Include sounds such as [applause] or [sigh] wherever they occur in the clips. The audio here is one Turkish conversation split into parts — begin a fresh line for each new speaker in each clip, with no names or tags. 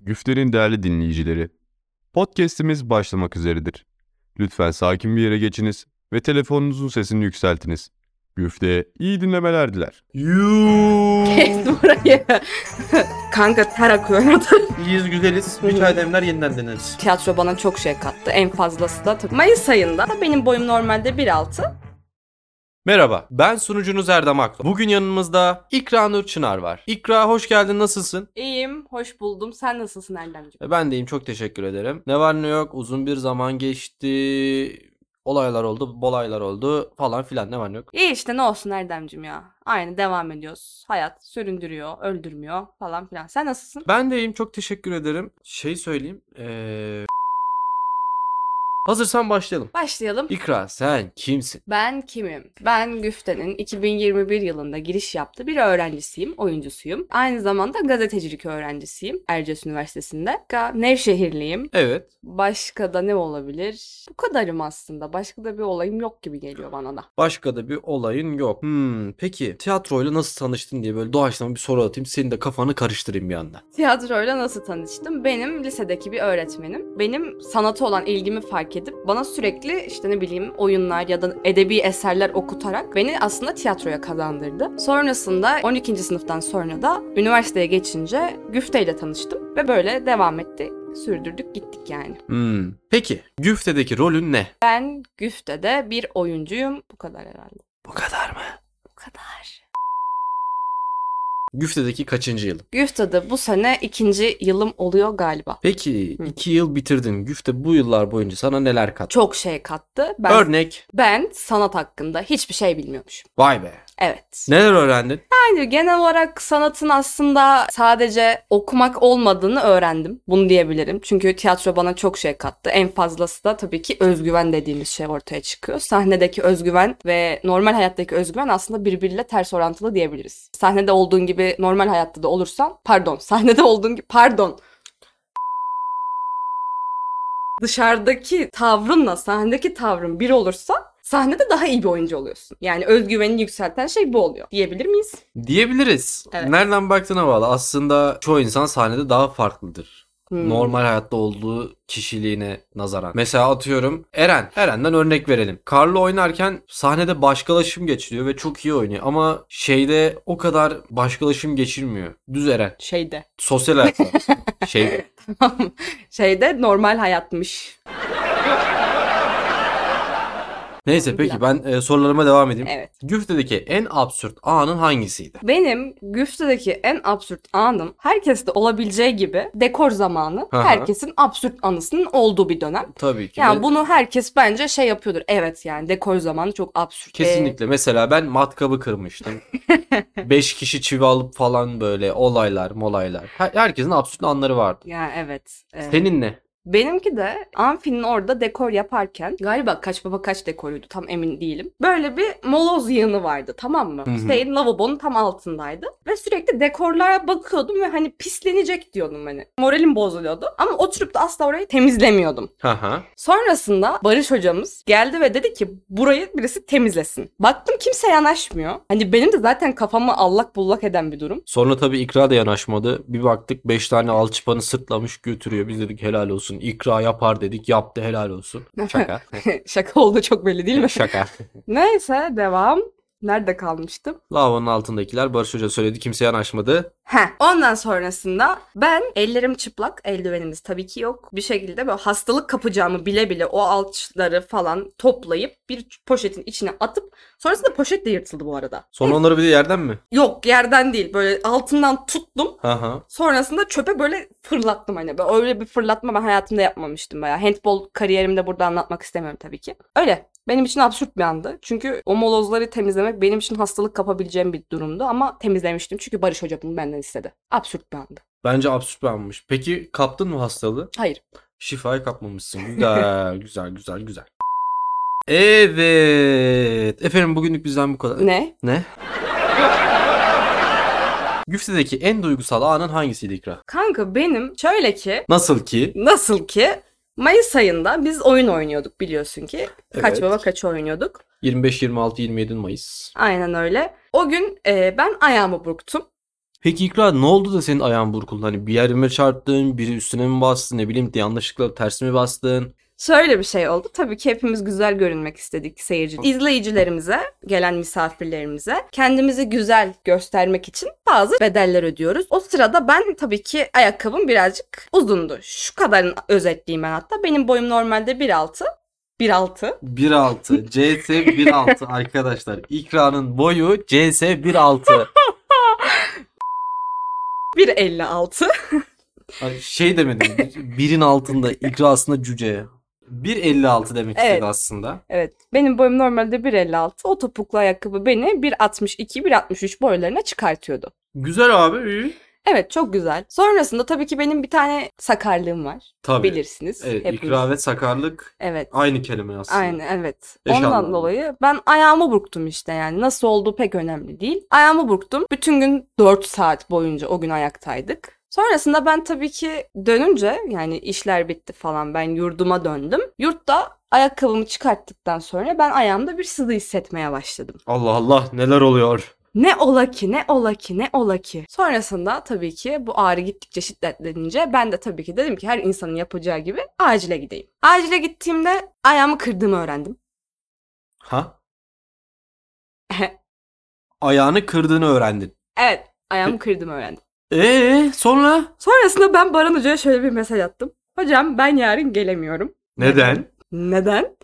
Güfter'in değerli dinleyicileri, podcast'imiz başlamak üzeredir. Lütfen sakin bir yere geçiniz ve telefonunuzun sesini yükseltiniz. Güfte'ye iyi dinlemeler diler.
Kes burayı. [laughs] Kanka ter akıyor.
İyiyiz güzeliz. Bir çay demler yeniden deneriz.
Tiyatro bana çok şey kattı. En fazlası da Mayıs ayında benim boyum normalde 1.6.
Merhaba, ben sunucunuz Erdem Aklı. Bugün yanımızda İkra Nur Çınar var. İkra hoş geldin, nasılsın?
İyiyim, hoş buldum. Sen nasılsın Erdemciğim?
E, Ben de iyiyim, çok teşekkür ederim. Ne var ne yok, uzun bir zaman geçti. Olaylar oldu, bolaylar oldu falan filan ne var ne yok.
İyi işte ne olsun Erdemciğim ya. Aynı devam ediyoruz. Hayat süründürüyor, öldürmüyor falan filan. Sen nasılsın?
Ben de iyiyim, çok teşekkür ederim. Şey söyleyeyim. Ee... Hazırsan başlayalım.
Başlayalım.
İkra sen kimsin?
Ben kimim? Ben Güfte'nin 2021 yılında giriş yaptığı bir öğrencisiyim, oyuncusuyum. Aynı zamanda gazetecilik öğrencisiyim Erciyes Üniversitesi'nde. Ga- Nevşehirliyim.
Evet.
Başka da ne olabilir? Bu kadarım aslında. Başka da bir olayım yok gibi geliyor bana da.
Başka da bir olayın yok. Hmm, peki tiyatroyla nasıl tanıştın diye böyle doğaçlama bir soru atayım. Senin de kafanı karıştırayım bir anda.
Tiyatroyla nasıl tanıştım? Benim lisedeki bir öğretmenim. Benim sanata olan ilgimi fark edip bana sürekli işte ne bileyim oyunlar ya da edebi eserler okutarak beni aslında tiyatroya kazandırdı. Sonrasında 12. sınıftan sonra da üniversiteye geçince Güfte ile tanıştım ve böyle devam etti. Sürdürdük gittik yani.
Hmm. Peki Güfte'deki rolün ne?
Ben Güfte'de bir oyuncuyum. Bu kadar herhalde.
Bu kadar mı?
Bu kadar.
Güfte'deki kaçıncı yıl?
Güfte'de bu sene ikinci yılım oluyor galiba.
Peki
Hı.
iki yıl bitirdin. Güfte bu yıllar boyunca sana neler kattı?
Çok şey kattı. Ben,
Örnek.
ben sanat hakkında hiçbir şey bilmiyormuşum.
Vay be.
Evet.
Neler öğrendin?
Yani genel olarak sanatın aslında sadece okumak olmadığını öğrendim. Bunu diyebilirim. Çünkü tiyatro bana çok şey kattı. En fazlası da tabii ki özgüven dediğimiz şey ortaya çıkıyor. Sahnedeki özgüven ve normal hayattaki özgüven aslında birbiriyle ters orantılı diyebiliriz. Sahnede olduğun gibi normal hayatta da olursan, pardon, [laughs] sahnede olduğun gibi, pardon. Dışarıdaki tavrınla sahnedeki tavrın bir olursa sahnede daha iyi bir oyuncu oluyorsun. Yani özgüvenini yükselten şey bu oluyor. Diyebilir miyiz?
Diyebiliriz.
Evet.
Nereden baktığına bağlı. Aslında çoğu insan sahnede daha farklıdır.
Hmm.
Normal hayatta olduğu kişiliğine nazaran. Mesela atıyorum Eren. Eren'den örnek verelim. Karlı oynarken sahnede başkalaşım geçiriyor ve çok iyi oynuyor. Ama şeyde o kadar başkalaşım geçirmiyor. Düz Eren.
Şeyde.
Sosyal hayatta. [laughs] şey
Şeyde normal hayatmış.
Neyse peki ben e, sorularıma devam edeyim.
Evet.
Güfte'deki en absürt anın hangisiydi?
Benim Güfte'deki en absürt anım herkeste olabileceği gibi dekor zamanı
Aha.
herkesin absürt anısının olduğu bir dönem.
Tabii ki.
Yani
ve
bunu herkes bence şey yapıyordur. Evet yani dekor zamanı çok absürt. Ee,
Kesinlikle. Mesela ben matkabı kırmıştım. [laughs] Beş kişi çivi alıp falan böyle olaylar molaylar. Her- herkesin absürt anları vardı.
Ee, yani evet. Ee,
Senin ne?
Benimki de Amfi'nin orada dekor yaparken galiba kaç baba kaç dekoruydu tam emin değilim. Böyle bir moloz yığını vardı tamam mı?
Hı hı.
Şeyin lavabonun tam altındaydı. Ve sürekli dekorlara bakıyordum ve hani pislenecek diyordum hani. Moralim bozuluyordu. Ama oturup da asla orayı temizlemiyordum.
Haha.
Sonrasında Barış hocamız geldi ve dedi ki burayı birisi temizlesin. Baktım kimse yanaşmıyor. Hani benim de zaten kafamı allak bullak eden bir durum.
Sonra tabii İkra da yanaşmadı. Bir baktık 5 tane alçıpanı sırtlamış götürüyor. Biz dedik helal olsun. İkra yapar dedik. Yaptı helal olsun. Şaka. [laughs]
Şaka oldu çok belli değil mi?
Şaka.
Neyse devam. Nerede kalmıştım?
Lavabonun altındakiler Barış Hoca söyledi. Kimse yanaşmadı.
Heh, ondan sonrasında ben ellerim çıplak, eldivenimiz tabii ki yok. Bir şekilde böyle hastalık kapacağımı bile bile o alçıları falan toplayıp bir poşetin içine atıp sonrasında poşet de yırtıldı bu arada.
Sonra onları bir de yerden mi?
Yok yerden değil böyle altından tuttum.
Haha.
Sonrasında çöpe böyle fırlattım hani. Böyle öyle bir fırlatma ben hayatımda yapmamıştım bayağı. Handball kariyerimde burada anlatmak istemiyorum tabii ki. Öyle. Benim için absürt bir andı. Çünkü o molozları temizlemek benim için hastalık kapabileceğim bir durumdu. Ama temizlemiştim. Çünkü Barış Hoca bunu benden istedi. Absürt bir andı.
Bence absürt bir anmış. Peki kaptın mı hastalığı?
Hayır.
Şifayı kapmamışsın. Güzel, [laughs] güzel, güzel, güzel. Evet. Efendim bugünlük bizden bu kadar.
Ne?
Ne? Güfte'deki en duygusal anın hangisiydi İkra?
Kanka benim şöyle ki
Nasıl ki?
nasıl ki Mayıs ayında biz oyun oynuyorduk biliyorsun ki. Kaç
Evet.
baba kaç oynuyorduk.
25, 26, 27 Mayıs.
Aynen öyle. O gün e, ben ayağımı burktum.
Peki İkra ne oldu da senin ayağın burkuldu? Hani bir yerime çarptın, biri üstüne mi bastın, ne bileyim yanlışlıkla ters mi bastın?
Şöyle bir şey oldu. Tabii ki hepimiz güzel görünmek istedik seyirci. izleyicilerimize, gelen misafirlerimize kendimizi güzel göstermek için bazı bedeller ödüyoruz. O sırada ben tabii ki ayakkabım birazcık uzundu. Şu kadarını özetleyeyim ben hatta. Benim boyum normalde 1.6. 1.6.
1.6 CS 1.6 arkadaşlar. İkra'nın boyu CS 1.6.
1.56.
Ay, Şey demedim. Birin altında İkra aslında cüce. 1.56 demek
Evet.
istedi aslında.
Evet. Benim boyum normalde 1.56. O topuklu ayakkabı beni 1.62, 1.63 boylarına çıkartıyordu.
Güzel abi iyi.
Evet çok güzel. Sonrasında tabii ki benim bir tane sakarlığım var.
Tabii.
Bilirsiniz.
Evet
hepiniz.
ikra ve sakarlık
Evet.
aynı kelime aslında.
Aynen evet.
Eş
Ondan
anlamlı.
dolayı ben ayağımı burktum işte yani. Nasıl olduğu pek önemli değil. Ayağımı burktum. Bütün gün 4 saat boyunca o gün ayaktaydık. Sonrasında ben tabii ki dönünce yani işler bitti falan ben yurduma döndüm. Yurtta ayakkabımı çıkarttıktan sonra ben ayağımda bir sızı hissetmeye başladım.
Allah Allah neler oluyor?
Ne ola ki ne ola ki ne ola ki. Sonrasında tabii ki bu ağrı gittikçe şiddetlenince ben de tabii ki dedim ki her insanın yapacağı gibi acile gideyim. Acile gittiğimde ayağımı kırdığımı öğrendim.
Ha? [laughs] Ayağını kırdığını öğrendin.
evet ayağımı kırdığımı öğrendim.
Ee sonra?
Sonrasında ben Baran Hoca'ya şöyle bir mesaj attım. Hocam ben yarın gelemiyorum.
Neden?
Neden?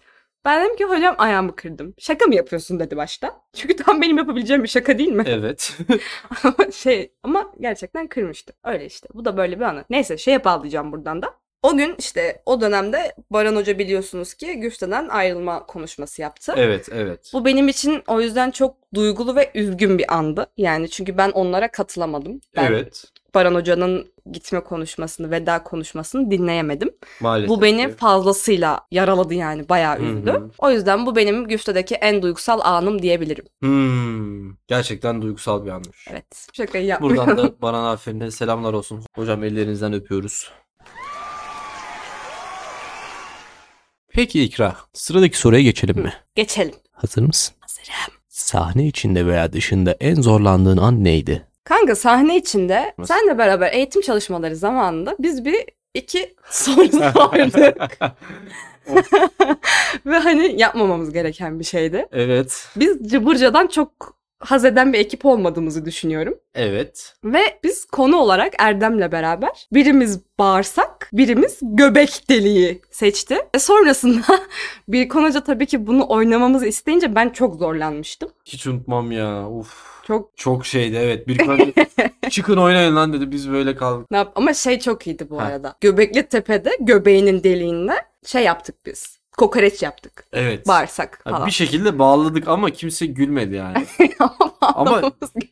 Ben dedim ki hocam ayağımı kırdım. Şaka mı yapıyorsun dedi başta. Çünkü tam benim yapabileceğim bir şaka değil mi?
Evet. [laughs]
Ama şey ama gerçekten kırmıştı. Öyle işte. Bu da böyle bir anı. Neyse şeye bağlayacağım buradan da. O gün işte o dönemde Baran Hoca biliyorsunuz ki Güfte'den ayrılma konuşması yaptı.
evet evet.
Bu benim için o yüzden çok duygulu ve üzgün bir andı. Yani çünkü ben onlara katılamadım. Ben
Evet.
Baran Hoca'nın gitme konuşmasını, veda konuşmasını dinleyemedim.
Maalesef.
Bu beni fazlasıyla yaraladı yani bayağı üzdü. O yüzden bu benim Güfte'deki en duygusal anım diyebilirim.
Hmm, gerçekten duygusal bir anmış.
Evet. Şakayı yapmıyorum.
Buradan da [laughs] Baran Aferin'e selamlar olsun. Hocam ellerinizden öpüyoruz. Peki İkra, sıradaki soruya geçelim mi?
Geçelim.
Hazır mısın?
Hazırım.
Sahne içinde veya dışında en zorlandığın an neydi?
Kanka sahne içinde
Nasıl?
senle beraber eğitim çalışmaları zamanında biz bir iki [laughs] soru sorduk. [laughs] [laughs] Ve hani yapmamamız gereken bir şeydi.
evet,
Biz Cıbırca'dan çok haz eden bir ekip olmadığımızı düşünüyorum.
evet.
Ve biz konu olarak Erdem'le beraber birimiz bağırsak, birimiz göbek deliği seçti. E sonrasında [laughs] bir konuca tabii ki bunu oynamamızı isteyince ben çok zorlanmıştım.
Hiç unutmam ya. Uf.
Çok
Çok şeydi evet. Bir [laughs] çıkın oynayın lan dedi. Biz böyle kaldık.
ne yap ama şey çok iyiydi bu
Ha.
arada. Göbekli Tepe'de göbeğinin deliğinde şey yaptık biz. Kokoreç yaptık.
Evet.
Bağırsak falan.
bir şekilde bağladık ama kimse gülmedi yani. [laughs]
ama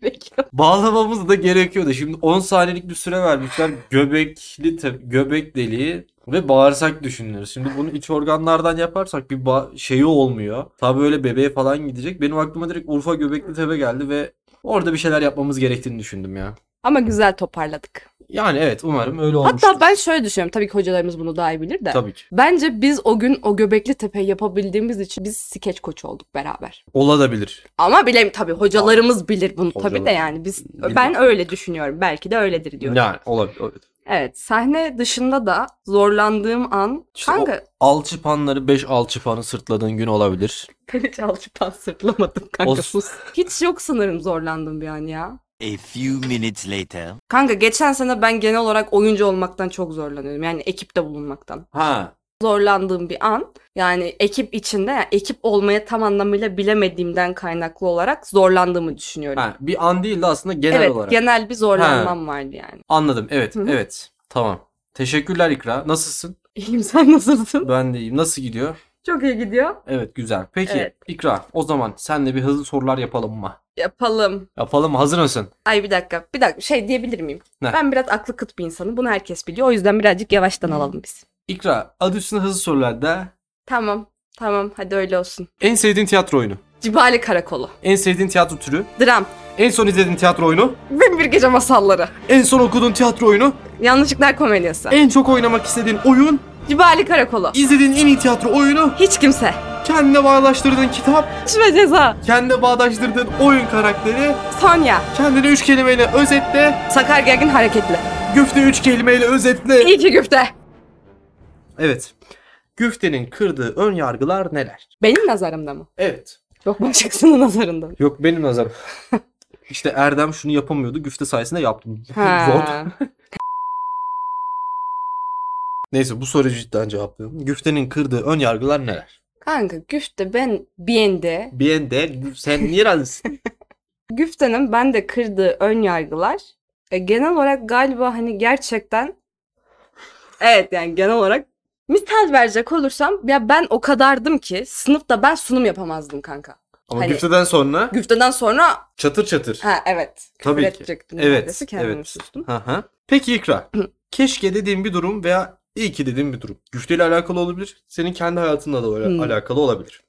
gerekiyor.
Bağlamamız da gerekiyordu. Şimdi 10 saniyelik bir süre vermişler. Göbekli te- göbek deliği ve bağırsak düşünüyoruz. Şimdi bunu iç organlardan yaparsak bir şeyi olmuyor. Tabii öyle bebeğe falan gidecek. Benim aklıma direkt Urfa Göbekli Tepe geldi ve orada bir şeyler yapmamız gerektiğini düşündüm ya.
Ama güzel toparladık.
Yani evet umarım öyle olmuştur.
Hatta ben şöyle düşünüyorum. Tabii ki hocalarımız bunu daha iyi bilir de.
Tabii ki.
Bence biz o gün o Göbekli Tepe'yi yapabildiğimiz için biz skeç koçu olduk beraber.
Olabilir.
Ama bilem tabii hocalarımız bilir bunu tabii de
Hocalar.
yani biz
Bilir.
ben öyle düşünüyorum. Belki de öyledir diyorum.
Yani olabilir. olabilir.
Evet, sahne dışında da zorlandığım an
İşte o-
kanka
Alçıpanları 5 alçıpanı sırtladığın gün olabilir.
ben hiç alçıpan sırtlamadım kanka
Olsun.
sus. Hiç yok sanırım zorlandığım bir an ya.
A few minutes later.
Kanka geçen sene ben genel olarak oyuncu olmaktan çok zorlanıyorum. Yani ekipte bulunmaktan.
Ha.
Zorlandığım bir an yani ekip içinde yani ekip olmaya tam anlamıyla bilemediğimden kaynaklı olarak zorlandığımı düşünüyorum.
Ha, bir an değil de aslında genel
evet
olarak.
genel bir zorlanmam vardı yani.
Anladım. Evet,
Hı hı.
evet. Tamam. Teşekkürler İkra. Nasılsın?
İyiyim [laughs] sen nasılsın?
Ben de iyiyim. Nasıl gidiyor?
Çok iyi gidiyor.
Evet, güzel. Peki
Evet.
İkra, o zaman senle bir hızlı sorular yapalım mı?
Yapalım.
Yapalım? Hazır mısın?
Ay bir dakika. Bir dakika. Şey diyebilir miyim?
Ne?
Ben biraz aklı kıt bir insanım. Bunu herkes biliyor. O yüzden birazcık yavaştan alalım biz.
İkra, adı üstüne hızlı sorularda
Tamam. Tamam. Hadi öyle olsun.
en sevdiğin tiyatro oyunu,
Cibali Karakolu.
en sevdiğin tiyatro türü,
Dram.
en son izlediğin tiyatro oyunu,
Bin bir gece masalları.
en son okuduğun tiyatro oyunu,
Yanlışlıklar komedyası.
en çok oynamak istediğin oyun,
Cibali Karakolu.
izlediğin en iyi tiyatro oyunu,
Hiç kimse.
Kendine bağdaştırdığın kitap,
Suç ve ceza.
kendine bağdaştırdığın oyun karakteri,
Sonya.
kendini üç kelimeyle özetle,
Sakar gergin hareketli.
güfte üç kelimeyle özetle.
İyi ki güfte.
Evet. Güftenin kırdığı ön yargılar neler?
Benim nazarımda mı?
Evet.
Yok başkasının nazarında?
Yok benim nazarım. [laughs] işte Erdem şunu yapamıyordu. Güfte sayesinde yaptım. [laughs]
Ha.
Neyse bu soruyu cidden cevaplıyorum. Güftenin kırdığı ön yargılar neler?
Kanka güfte ben bende
Bir de sen niye razısın? [laughs]
güftenin bende kırdığı ön yargılar e, genel olarak galiba hani gerçekten evet yani genel olarak misal verecek olursam ya ben o kadardım ki sınıfta ben sunum yapamazdım kanka.
Ama
Hani-
güfteden sonra
Güfteden sonra
çatır çatır.
ha evet
Tabii ki. Evet,
kendimi
evet.
sustum.
Hı hı. Peki İkra. [clears throat] Keşke dediğim bir durum veya iyi ki dediğim bir durum. Güfteyle alakalı olabilir. Senin kendi hayatınla da
Hı.
alakalı olabilir.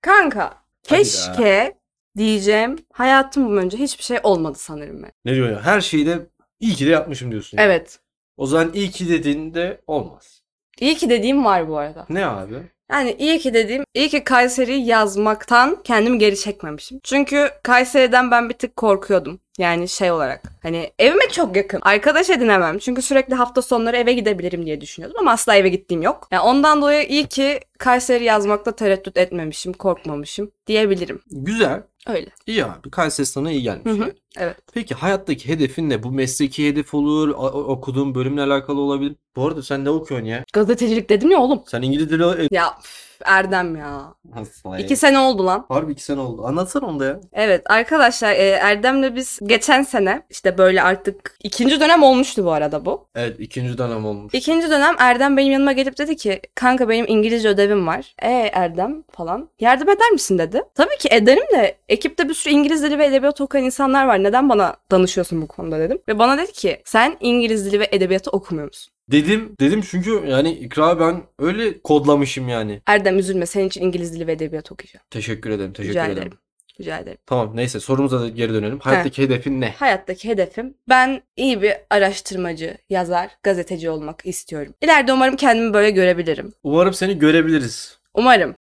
Kanka keşke diyeceğim hayatım boyunca hiçbir şey olmadı sanırım ben.
Ne diyor ya? Her şeyi de iyi ki de yapmışım diyorsun. yani.
Evet.
O zaman iyi ki dediğinde olmaz.
İyi ki dediğim var bu arada.
Ne abi?
Yani iyi ki dediğim, iyi ki Kayseri yazmaktan kendimi geri çekmemişim. Çünkü Kayseri'den ben bir tık korkuyordum. Yani şey olarak. Hani evime çok yakın. Arkadaş edinemem. Çünkü sürekli hafta sonları eve gidebilirim diye düşünüyordum ama asla eve gittiğim yok. Yani ondan dolayı iyi ki Kayseri yazmakta tereddüt etmemişim, korkmamışım diyebilirim.
Güzel.
Öyle.
İyi abi. Kayseri sana iyi gelmiş.
Hı hı,
yani.
evet.
Peki hayattaki hedefin ne? Bu mesleki hedef olur, okuduğun bölümle alakalı olabilir. Bu arada sen ne okuyorsun ya?
Gazetecilik dedim ya oğlum.
Sen İngiliz dili...
Ya üf, Erdem ya.
Asla
İki sene oldu lan.
Harbi iki sene oldu. Anlatsana onu da ya.
Evet arkadaşlar e, Erdem'le biz geçen sene işte böyle artık ikinci dönem olmuştu bu arada bu.
Evet ikinci dönem olmuş.
İkinci dönem Erdem benim yanıma gelip dedi ki kanka benim İngilizce ödevim var. E Erdem falan yardım eder misin dedi. Tabii ki ederim de ekipte bir sürü İngiliz dili ve edebiyat okuyan insanlar var. Neden bana danışıyorsun bu konuda dedim. Ve bana dedi ki sen İngiliz dili ve edebiyatı okumuyor musun?
Dedim dedim çünkü yani ikra ben öyle kodlamışım yani.
Erdem üzülme senin için İngiliz dili ve edebiyat okuyacağım.
Teşekkür ederim. Teşekkür
Rica
ederim.
ederim. Rica ederim.
Tamam neyse sorumuza da geri dönelim. Hayattaki hedefin ne?
Hayattaki hedefim ben iyi bir araştırmacı, yazar, gazeteci olmak istiyorum. İleride umarım kendimi böyle görebilirim.
Umarım seni görebiliriz.
Umarım.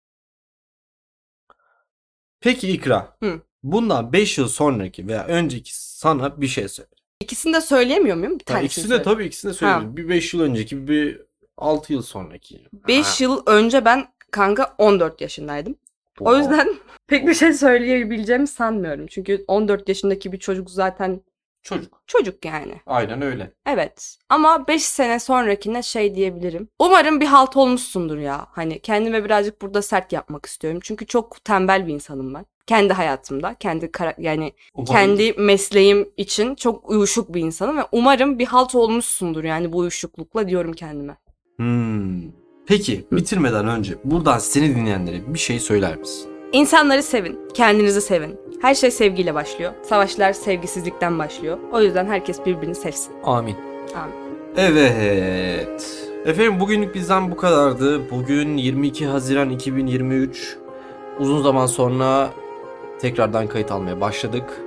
Peki İkra.
Hı.
Bundan 5 yıl sonraki veya önceki sana bir şey söyle.
İkisini de söyleyemiyor muyum? Bir tanesini
ikisini de tabii ikisini de söyleyeyim. Bir 5 yıl önceki bir 6 yıl sonraki.
5 yıl önce ben kanka 14 yaşındaydım. O
Oha.
yüzden [laughs] pek bir şey söyleyebileceğimi sanmıyorum. Çünkü 14 yaşındaki bir çocuk zaten
çocuk.
çocuk yani.
Aynen öyle.
Evet. Ama 5 sene sonrakine şey diyebilirim. Umarım bir halt olmuşsundur ya. Hani kendime birazcık burada sert yapmak istiyorum. Çünkü çok tembel bir insanım ben. Kendi hayatımda, kendi kara- yani
Umarım-
kendi mesleğim için çok uyuşuk bir insanım ve umarım bir halt olmuşsundur yani bu uyuşuklukla diyorum kendime.
Hmm. Peki bitirmeden önce buradan seni dinleyenlere bir şey söyler misin?
İnsanları sevin, kendinizi sevin. Her şey sevgiyle başlıyor. Savaşlar sevgisizlikten başlıyor. O yüzden herkes birbirini sevsin.
Amin.
Amin.
Evet. Efendim bugünlük bizden bu kadardı. Bugün 22 Haziran 2023. Uzun zaman sonra tekrardan kayıt almaya başladık.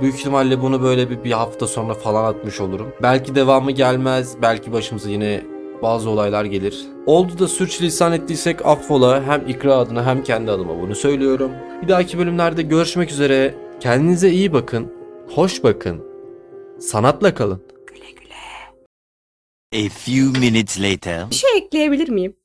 Büyük ihtimalle bunu böyle bir, bir hafta sonra falan atmış olurum. Belki devamı gelmez. Belki başımıza yine bazı olaylar gelir. Oldu da sürçülisan ettiysek affola. Hem ikra adına hem kendi adıma bunu söylüyorum. Bir dahaki bölümlerde görüşmek üzere. Kendinize iyi bakın. Hoş bakın. Sanatla kalın.
A few minutes later.
Bir şey ekleyebilir miyim?